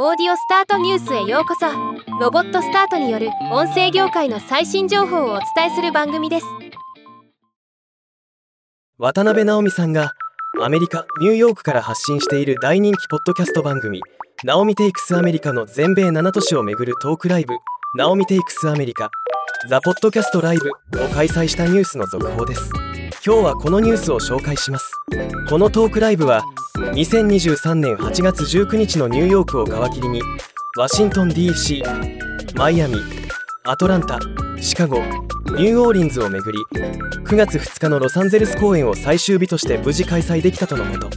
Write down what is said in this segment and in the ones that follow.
オーディオスタートニュースへようこそ。ロボットスタートによる音声業界の最新情報をお伝えする番組です。渡辺直美さんがアメリカ・ニューヨークから発信している大人気ポッドキャスト番組「ナオミテイクスアメリカ」の全米7都市を巡るトークライブ「ナオミテイクスアメリカ。ザ・ポッドキャストライブ」を開催したニュースの続報です。今日はこのニュースを紹介します。このトークライブは2023年8月19日のニューヨークを皮切りにワシントン DC マイアミアトランタシカゴニューオーリンズをめぐり9月2日のロサンゼルス公演を最終日として無事開催できたとのこと。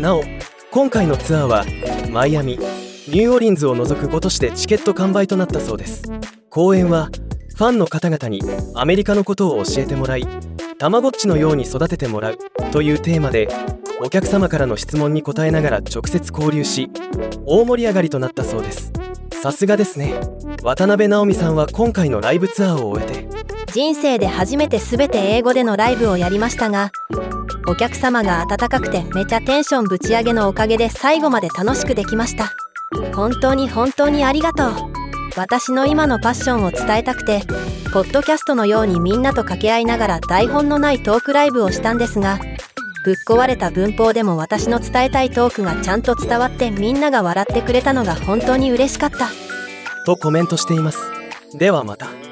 なお今回のツアーはマイアミニューオーリンズを除く5都市でチケット完売となったそうです。公演はファンの方々にアメリカのことを教えてもらいたまごっちのように育ててもらうというテーマでお客様からの質問に答えながら直接交流し大盛り上がりとなったそうです。さすがですね。渡辺直美さんは今回のライブツアーを終えて人生で初めて全て英語でのライブをやりましたがお客様が温かくてめちゃテンションぶち上げのおかげで最後まで楽しくできました。本当に本当にありがとう。私の今のパッションを伝えたくてポッドキャストのようにみんなと掛け合いながら台本のないトークライブをしたんですがぶっ壊れた文法でも私の伝えたいトークがちゃんと伝わってみんなが笑ってくれたのが本当に嬉しかった。とコメントしています。ではまた。